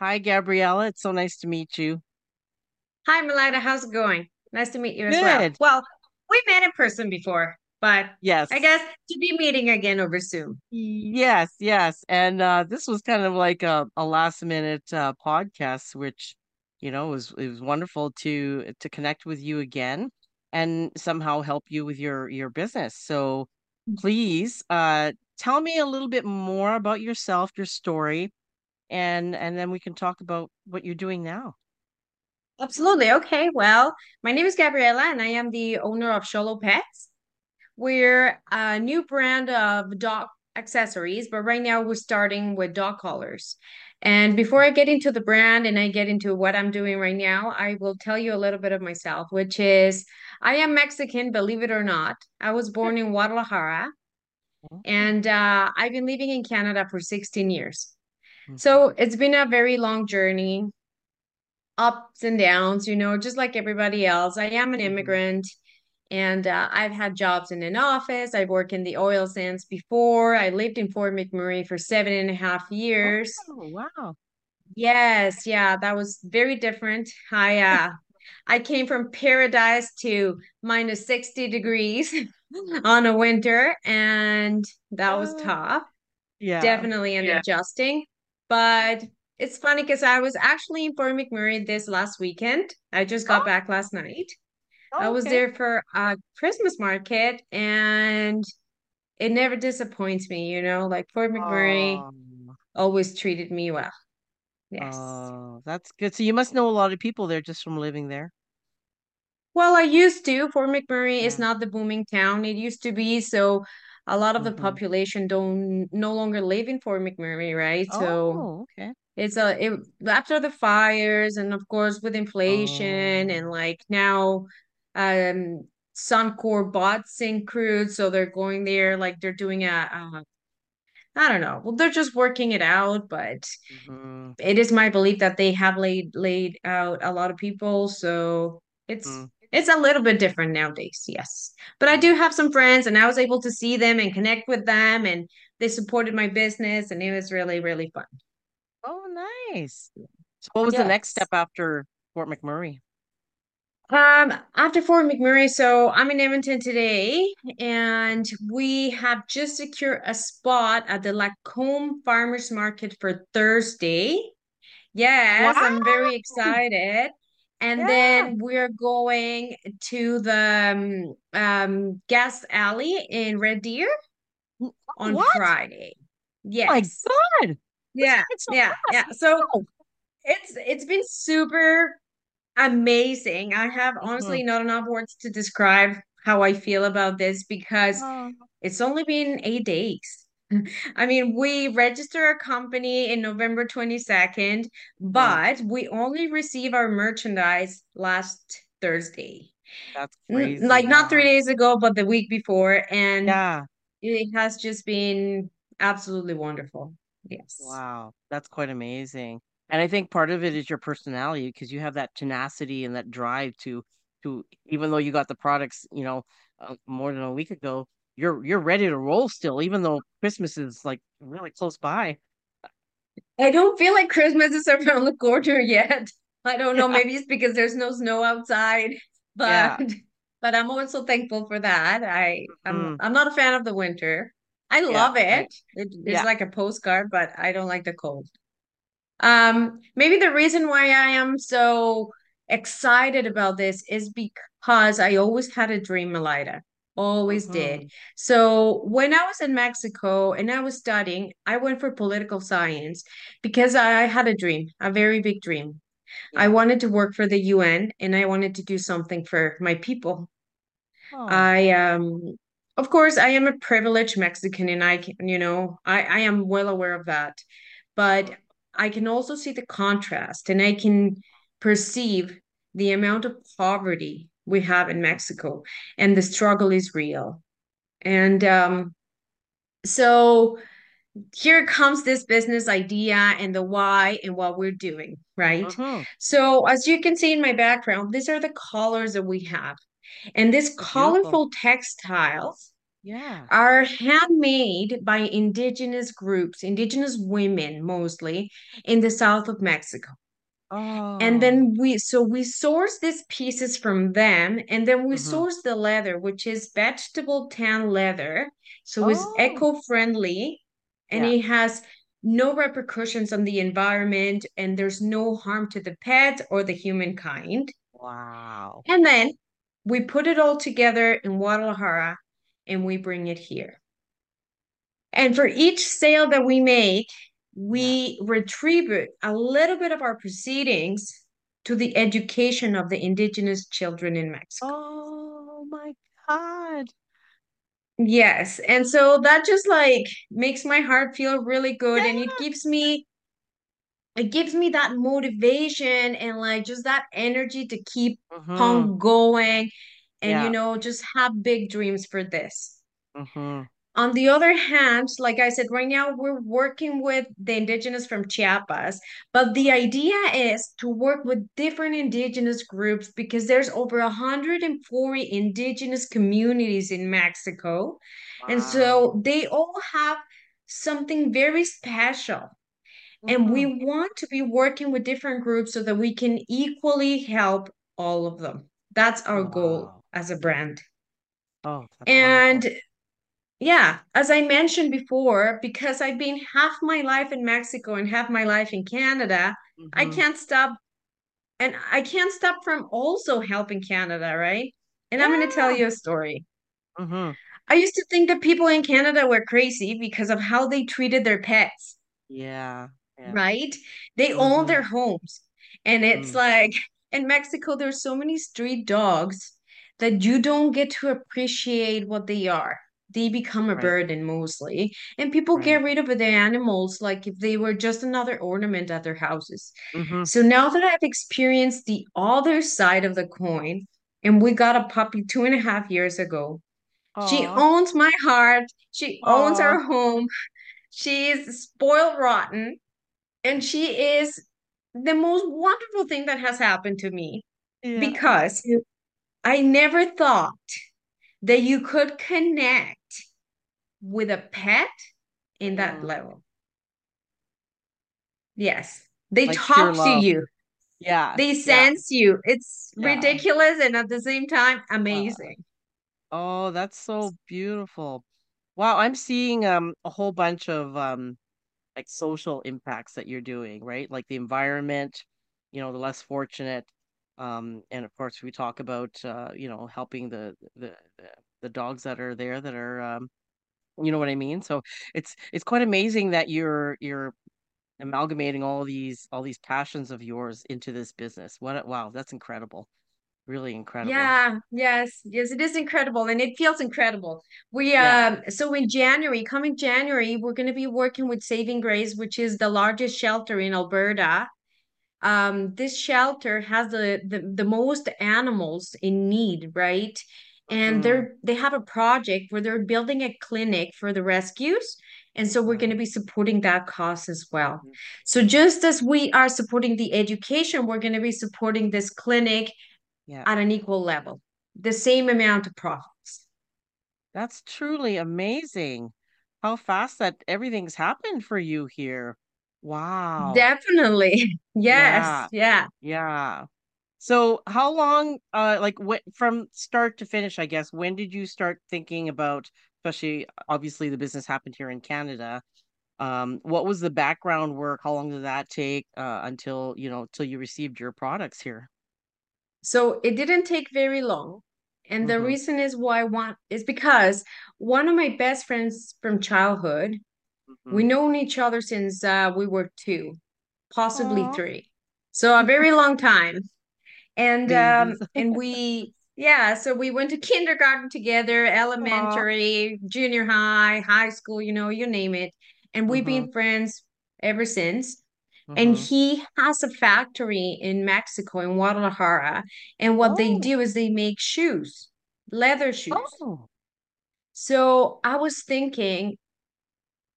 Hi, Gabriela. It's so nice to meet you. Hi, Melida. How's it going? Nice to meet you as well. Well, we met in person before, but yes, I guess to be meeting again over Zoom. Yes, yes. And uh this was kind of like a, a last minute uh podcast, which, you know, it was it was wonderful to to connect with you again and somehow help you with your your business. So please uh tell me a little bit more about yourself, your story, and and then we can talk about what you're doing now. Absolutely. Okay. Well, my name is Gabriela, and I am the owner of Xolo Pets. We're a new brand of dog accessories, but right now we're starting with dog collars. And before I get into the brand and I get into what I'm doing right now, I will tell you a little bit of myself, which is I am Mexican, believe it or not. I was born in Guadalajara, Oh. and uh, I've been living in Canada for 16 years. So it's been a very long journey, ups and downs, you know, just like everybody else. I am an Mhm. immigrant and uh, I've had jobs in an office. I've worked in the oil sands before. I lived in Fort McMurray for seven and a half years. Oh, wow. Yes, yeah, that was very different. I uh I came from paradise to minus 60 degrees on a winter, and that was Uh, tough. yeah. definitely an Yeah. adjusting. But it's funny because I was actually in Fort McMurray this last weekend. I just got Oh, back last night. Oh, I oh, was okay. there for a Christmas market and it never disappoints me, you know, like Fort McMurray Oh, always treated me well. Yes. oh, that's good. So you must know a lot of people there just from living there. Well, I used to. Fort McMurray is not the booming town it used to be, so a lot of the hmm population don't no longer live in Fort McMurray, right? So Oh, okay. It's a it after the fires and of course with inflation Oh, and like now um Suncor bought Syncrude, so they're going there like they're doing a uh, don't know. Well, they're just working it out, but hmm it is my belief that they have laid laid out a lot of people, so it's hmm it's a little bit different nowadays, yes. But I do have some friends and I was able to see them and connect with them and they supported my business and it was really, really fun. Oh, nice. So what was the next step after Fort McMurray? Um, after Fort McMurray, so I'm in Edmonton today, and we have just secured a spot at the Lacombe Farmers Market for Thursday. Yes, Wow. I'm very excited. And Yeah. then we're going to the um, um, Gas Alley in Red Deer Oh, on what? Friday. My God. Yeah, so yeah, fast. yeah. So Wow. it's it's been super amazing. I have honestly not enough words to describe how I feel about this because Oh, it's only been eight days. I mean, we register our company in November 22nd, mhm. but we only receive our merchandise last Thursday. That's N- crazy. Like not three days ago, but the week before. And Yeah. it has just been absolutely wonderful. Yes. Wow, that's quite amazing. And I think part of it is your personality because you have that tenacity and that drive to to even though you got the products, you know, uh, more than a week ago, you're you're ready to roll still, even though Christmas is like really close by. I don't feel like Christmas is around the corner yet. I don't know, maybe it's because there's no snow outside, but yeah. but I'm also thankful for that. I I'm Mm, I'm not a fan of the winter. I yeah, love it. It is yeah. like a postcard, but I don't like the cold. Um, maybe the reason why I am so excited about this is because I always had a dream, Melida. Always did. hmm So when I was in Mexico and I was studying, I went for political science because I had a dream, a very big dream. I wanted to work for the UN and I wanted to do something for my people. Oh. I um of course I am a privileged Mexican and I can, you know, I I am well aware of that. But mhm, I can also see the contrast and I can perceive the amount of poverty we have in Mexico and the struggle is real. And um so here comes this business idea and the why and what we're doing, right? mhm. So as you can see in my background, these are the colors that we have. And these beautiful. colorful textiles, Yeah. are handmade by indigenous groups, indigenous women mostly in the south of Mexico. And Oh. then we, so we source these pieces from them, and then we hmm source the leather, which is vegetable tan leather. So it's Oh. eco-friendly and Yeah. it has no repercussions on the environment, and there's no harm to the pets or the humankind. Wow. And then we put it all together in Guadalajara and we bring it here. And for each sale that we make. We retrieve a little bit of our proceedings to the education of the indigenous children in Mexico. Oh my God. Yes. And so that just like makes my heart feel really good and it gives me it gives me that motivation and like just that energy to keep hmm on going and you know just have big dreams for this. hmm On the other hand, like I said, right now we're working with the indigenous from Chiapas, but the idea is to work with different indigenous groups because there's over 140 indigenous communities in Mexico. And so they all have something very special. And we hmm want to be working with different groups so that we can equally help all of them. That's our goal as a brand. Oh, and wonderful. Yeah, as I mentioned before, because I've been half my life in Mexico and half my life in Canada, I hmm can't stop and I can't stop from also helping Canada, right? And I'm going to tell you a story. hmm I used to think that people in Canada were crazy because of how they treated their pets, Yeah. Yeah. right? They own hmm their homes. And it's mm like in Mexico, there's so many street dogs that you don't get to appreciate what they are. They become a Right. burden mostly, and people get rid of the animals like if they were just another ornament at their houses. hmm So now that I've experienced the other side of the coin, and we got a puppy two and a half years ago, she owns my heart. She owns our home. She's spoiled rotten, and she is the most wonderful thing that has happened to me Yeah. because I never thought that you could connect with a pet in that level. Yes, they Like talk to you, Yeah. they Yeah. sense you. It's Yeah. ridiculous and at the same time, Uh, amazing. oh, that's so beautiful. Wow, I'm seeing um a whole bunch of um like social impacts that you're doing, right? Like the environment, you know, the less fortunate. Um, and of course we talk about uh, you know, helping the the the, the dogs that are there that are um you know what I mean? So it's it's quite amazing that you're you're amalgamating all these all these passions of yours into this business. What wow, that's incredible. Really incredible. Yeah, yes, yes, it is incredible and it feels incredible. We Yeah. um so in January, coming January, we're going to be working with Saving Grace, which is the largest shelter in Alberta. Um, this shelter has the the, the most animals in need, right? And hmm they're they have a project where they're building a clinic for the rescues. And so we're going to be supporting that cause as well. Mhm. So just as we are supporting the education, we're going to be supporting this clinic Yeah. at an equal level, the same amount of profits. That's truly amazing. How fast that everything's happened for you here. Wow. Definitely. Yes. Yeah. Yeah. Yeah. So how long, uh, like what from start to finish, I guess, when did you start thinking about, especially obviously the business happened here in Canada. Um, what was the background work? How long did that take, uh, until, you know, till you received your products here? So it didn't take very long. And the Mm-hmm. reason is why I want is because one of my best friends from childhood, Mm-hmm. we known each other since uh, we were two, possibly three, So a very long time. And um and we yeah, so we went to kindergarten together, elementary, junior high, high school, you know, you name it. And we've Mm-hmm. been friends ever since. And Mm-hmm. he has a factory in Mexico, in Guadalajara. And what they Oh. do is they make shoes, leather shoes. Oh. So I was thinking,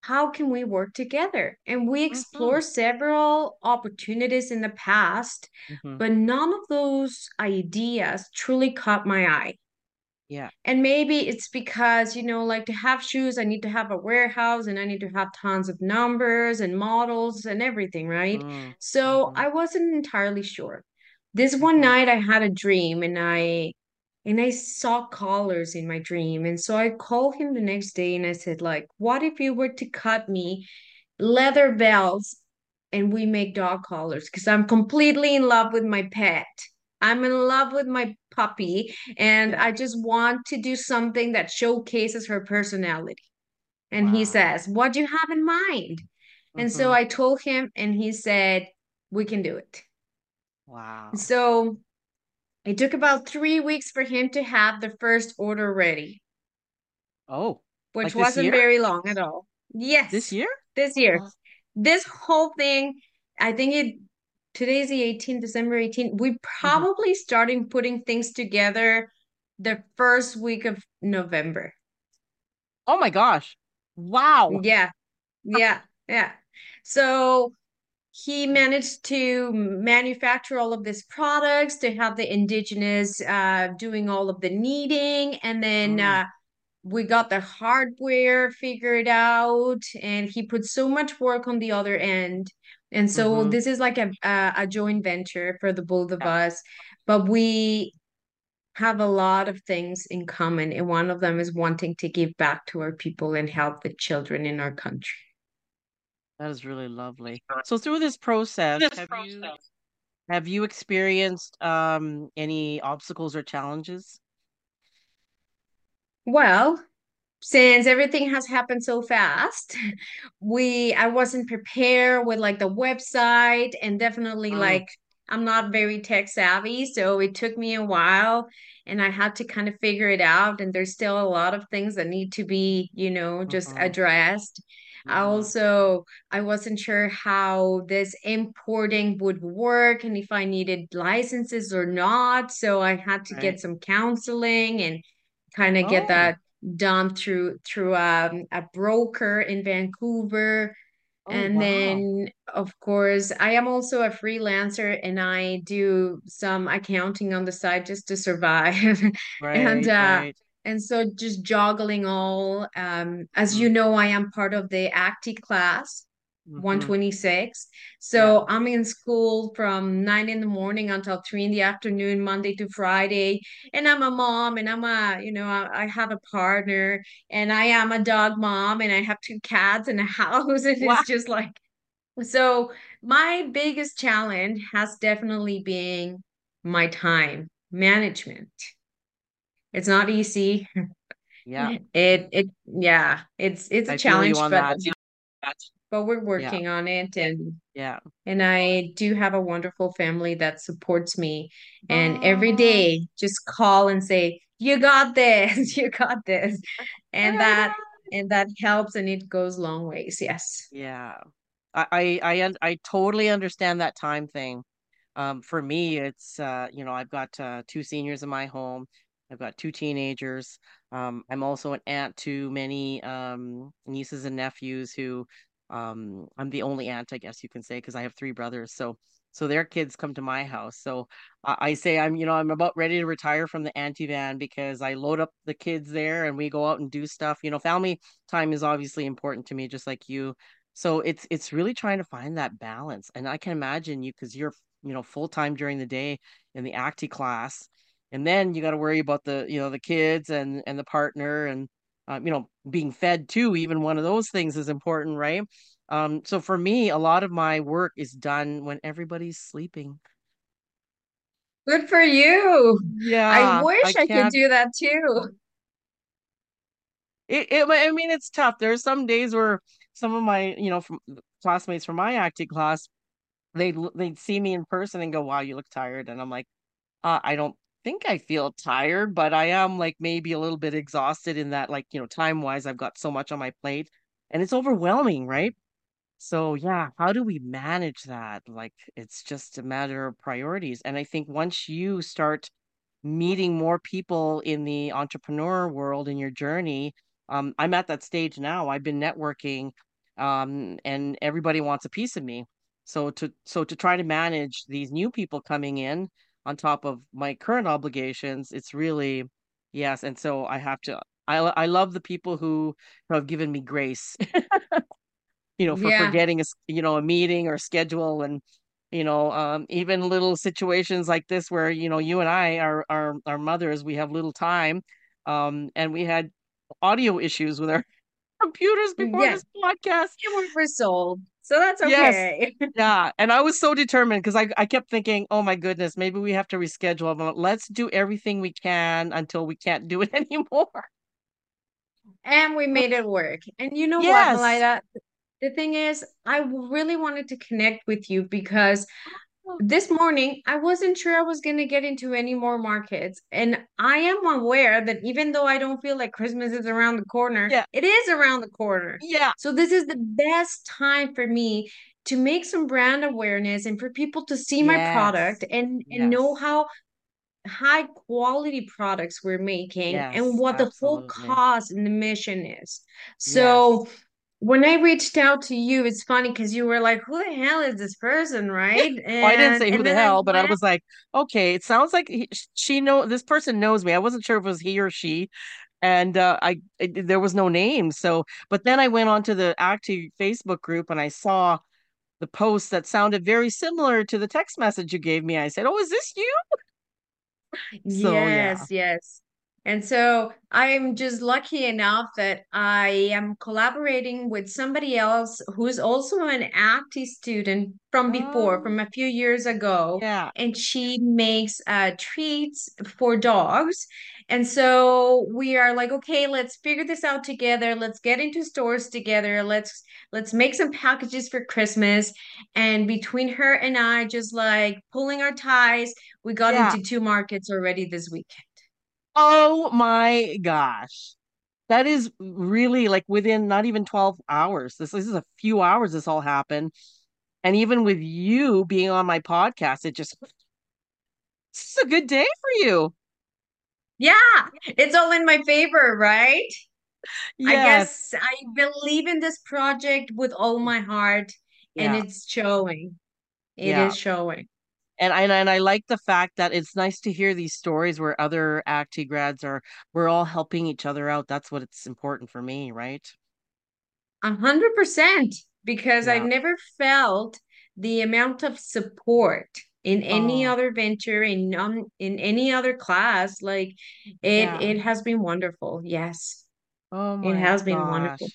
how can we work together? And we Mm-hmm. explored several opportunities in the past, Mm-hmm. but none of those ideas truly caught my eye. Yeah. And maybe it's because, you know, like to have shoes, I need to have a warehouse and I need to have tons of numbers and models and everything, right? Mm, So mm-hmm, I wasn't entirely sure. This one mm-hmm. night I had a dream and I and I saw colors in my dream. And so I called him the next day and I said, like, what if you were to cut me leather belts and we make dog collars? Because I'm completely in love with my pet. I'm in love with my puppy and I just want to do something that showcases her personality. And he says, What do you have in mind? And so Mm-hmm. I told him, and he said, We can do it. Wow. So it took about three weeks for him to have the first order ready, Oh, which like wasn't very long at all. Yes, this year? this year. Oh, This whole thing, I think it today's the 18th, December 18th. We mhm. probably started putting things together the first week of November. Oh my gosh. Wow. Yeah, yeah, yeah. So he managed to manufacture all of these products to have the indigenous uh, doing all of the kneading and then Mm, uh, we got the hardware figured out and he put so much work on the other end and so mm-hmm. this is like a, a, a joint venture for the both of Yeah. us but we have a lot of things in common and one of them is wanting to give back to our people and help the children in our country That is really lovely. So through this process, have you have you experienced um any obstacles or challenges? well since everything has happened so fast we i wasn't prepared with like the website and definitely Mm, like i'm not very tech savvy so it took me a while and i had to kind of figure it out and there's still a lot of things that need to be you know just mm-hmm, addressed i mm-hmm. also i wasn't sure how this importing would work and if i needed licenses or not so i had to get some counseling and kind of get Oh, that done through through um, a broker in Vancouver. oh And wow. then, of course, I am also a freelancer and I do some accounting on the side just to survive. And uh, right. And so just juggling all. Um, as you know, I am part of the ACTI class. mm-hmm. 126. Yeah, So I'm in school from nine in the morning until three in the afternoon, Monday to Friday. And I'm a mom and I'm a, you know, I, I have a partner and I am a dog mom and I have two cats and a house. And Wow. it's just like, so my biggest challenge has definitely been my time management. It's not easy. Yeah, It, it, yeah, it's, it's a I challenge, but, that. but we're Yeah, working on it and yeah. And I do have a wonderful family that supports me. And every day, just call and say, "You got this. You got this," and that and that helps, and it goes long ways. Yes. Yeah. I I I, I totally understand that time thing. Um, for me, it's uh, you know, I've got uh, two seniors in my home. I've got two teenagers. Um, I'm also an aunt to many um nieces and nephews who um I'm the only aunt, I guess you can say, because I have three brothers. So so their kids come to my house. So I I say I'm, you know, I'm about ready to retire from the auntie van because I load up the kids there and we go out and do stuff. You know, family time is obviously important to me, just like you. So it's it's really trying to find that balance. And I can imagine you because you're you know, full time during the day in the ACTI class. And then you got to worry about the, you know, the kids and and the partner and um, you know, being fed too. Even one of those things is important, right? Um, so for me, a lot of my work is done when everybody's sleeping. Good for you. Yeah, I wish I could do that too. It, it, I mean, it's tough. There's some days where some of my, you know, from classmates from my ACTI class, they they'd see me in person and go, "Wow, you look tired," and I'm like, Uh, I don't think I feel tired, but I am like maybe a little bit exhausted in that, like, you know, time wise, I've got so much on my plate and it's overwhelming, right? So, yeah, how do we manage that? Like, it's just a matter of priorities. And I think once you start meeting more people in the entrepreneur world in your journey, um, I'm at that stage now. I've been networking, um, and everybody wants a piece of me. So to so to try to manage these new people coming in on top of my current obligations, it's really Yes, and so I have to I I love the people who have given me grace, you know, for Yeah. forgetting a, you know, a meeting or schedule and you know, um even little situations like this where, you know, you and I are our our mothers, we have little time. Um and we had audio issues with our computers before Yeah. this podcast. It was resolved. So that's okay. Yes. Yeah, and I was so determined because I I kept thinking, "Oh my goodness, maybe we have to reschedule, but let's do everything we can until we can't do it anymore." And we made it work. And you know what, Yes. Malida? The thing is, I really wanted to connect with you because this morning I wasn't sure I was going to get into any more markets. And I am aware that even though I don't feel like Christmas is around the corner, Yeah. it is around the corner. Yeah. So this is the best time for me to make some brand awareness and for people to see my product and and know how high quality products we're making and Yes, what the whole absolutely. cause and the mission is. Yes. So when I reached out to you, it's funny because you were like, "Who the hell is this person?" Right? Well, I didn't say who the then I hell, but I was like, okay, it sounds like he, she know this person knows me. I wasn't sure if it was he or she, and uh, I it, there was no name. So, but then I went on to the ACTI Facebook group and I saw the post that sounded very similar to the text message you gave me. I said, "Oh, is this you?" So yeah, Yes, yes. And so I'm just lucky enough that I am collaborating with somebody else who's also an ACTI student from before, um, from a few years ago, yeah, and she makes uh, treats for dogs. And so we are like, okay, let's figure this out together. Let's get into stores together. Let's let's make some packages for Christmas. And between her and I, just like pulling our ties we got yeah. into two markets already this weekend. Oh my gosh. That is really like within not even 12 hours. This, this is a few hours this all happened. And even with you being on my podcast, it just this is a good day for you. Yeah, it's all in my favor, right? I Yes. guess I believe in this project with all my heart, and Yeah. it's showing. It Yeah. is showing. And I and I like the fact that it's nice to hear these stories where other Acti grads are we're all helping each other out. That's what it's important for me, right? A hundred percent, because I've never felt the amount of support in any Oh, other venture, in um, in any other class. Like it, yeah. it has been wonderful. Yes, Oh my it has been wonderful.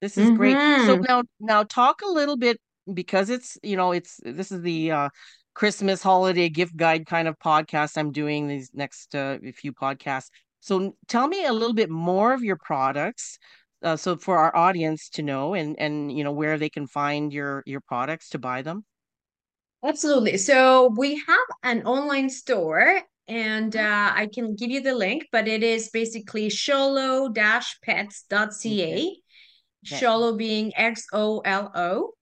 This is great. So Mm-hmm. now now talk a little bit because it's, you know, it's this is the uh Christmas holiday gift guide kind of podcast I'm doing these next uh, few podcasts. So tell me a little bit more of your products. Uh, so for our audience to know and and you know where they can find your your products to buy them. Absolutely. So we have an online store and uh, I can give you the link, but it is basically Okay. xolo-pets.ca, Okay. Xolo being X-O-L-O.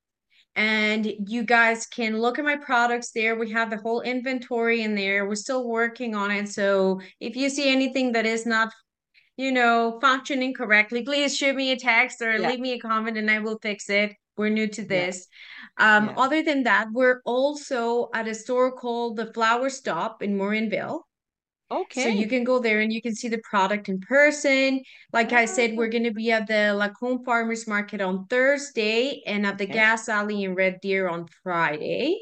And you guys can look at my products there. We have the whole inventory in there. We're still working on it. So if you see anything that is not, you know, functioning correctly, please shoot me a text or Yeah. leave me a comment and I will fix it. We're new to Yeah. this. Um, Yeah. other than that, we're also at a store called the Flower Stop in Morinville. So you can go there and you can see the product in person. Like I said, we're Oh, going to be at the Lacombe Farmers Market on Thursday and at the okay. Gas Alley in Red Deer on Friday.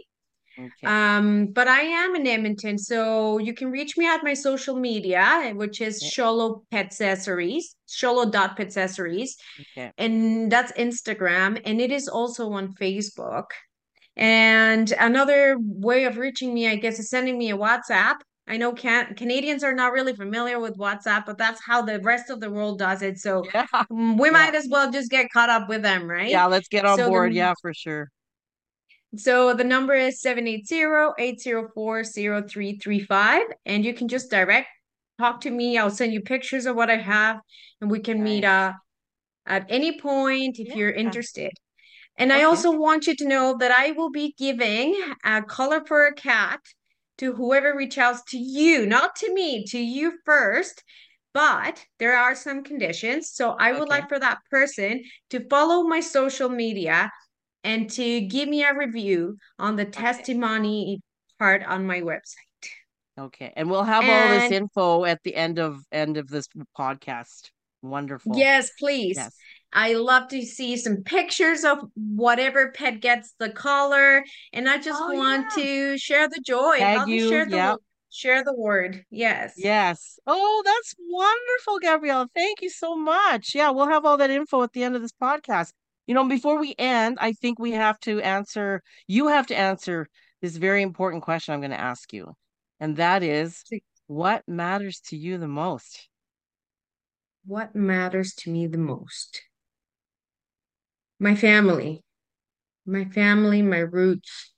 Okay. Um, but I am in Edmonton, so you can reach me at my social media, which is Okay. Xolo Accessories, Xolo.Petccessories, Okay. and that's Instagram, and it is also on Facebook. And another way of reaching me, I guess, is sending me a WhatsApp. I know can Canadians are not really familiar with WhatsApp, but that's how the rest of the world does it. So Yeah. we Yeah. might as well just get caught up with them, right? Yeah, let's get on So board. the Yeah, for sure. so the number is 780-804-0335 and you can just direct talk to me. I'll send you pictures of what I have and we can meet Nice. uh at any point if you're interested. And I also want you to know that I will be giving a color for a cat to whoever reaches out to you, not to me, to you first. But there are some conditions. So I would Okay. like for that person to follow my social media and to give me a review on the Okay. testimony part on my website. Okay. And we'll have all this info at the end of end of this podcast. Wonderful. yes, please. Yes. I love to see some pictures of whatever pet gets the collar, and I just Oh, want yeah. to share the joy. Tag you. share the Yeah. share the word. Yes. Yes. Oh, that's wonderful, Gabrielle. Thank you so much. Yeah, we'll have all that info at the end of this podcast. You know, before we end, I think we have to answer, you have to answer this very important question I'm going to ask you. And that is, what matters to you the most? What matters to me the most? My family. My family, my roots,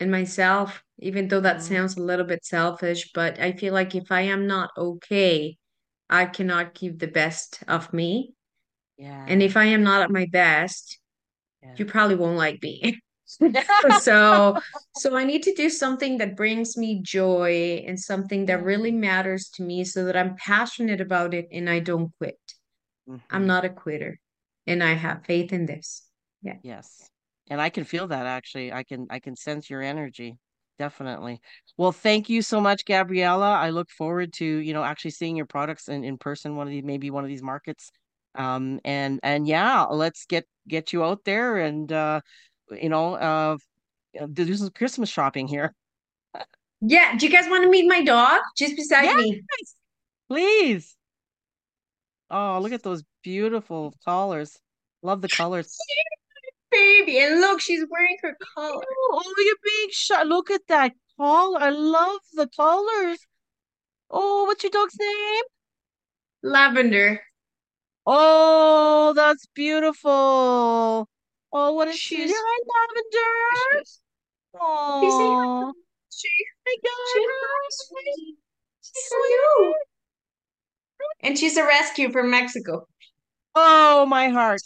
and myself, even though that Mhm. sounds a little bit selfish, but I feel like if I am not okay, I cannot give the best of me. Yeah. And if I am not at my best, Yeah. you probably won't like me. So, so I need to do something that brings me joy and something that really matters to me so that I'm passionate about it and I don't quit. I'm Mhm. not a quitter and I have faith in this. Yeah. Yes. And I can feel that actually. I can I can sense your energy. Definitely. Well, thank you so much, Gabriela. I look forward to, you know, actually seeing your products in, in person one of these maybe one of these markets. Um and and yeah, let's get get you out there and uh you know, uh do some Christmas shopping here. Yeah. Do you guys want to meet my dog just beside Yes, me? please. Oh, look at those beautiful collars. Love the colors. Baby. And look, she's wearing her collar. Oh, at big shot. Look at that collar. I love the colors. Oh, what's your dog's name? Lavender. Oh, that's beautiful. Oh, what a sweetie. She's Hi, Lavender. she's Oh, she my God. very Hi. sweet. She's so cute. And she's a rescue from Mexico. Oh, my heart.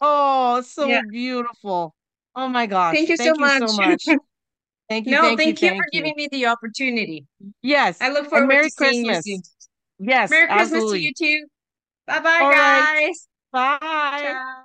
Oh, Yeah. so beautiful. Oh my gosh. Thank you so Thank you so much. much. Thank you, No, thank you, thank you for thank you. giving me the opportunity. Yes. I look And forward Merry to seeing you Christmas. soon. Yes, Merry Christmas to you too. Bye bye, All right. guys. Bye. Ciao.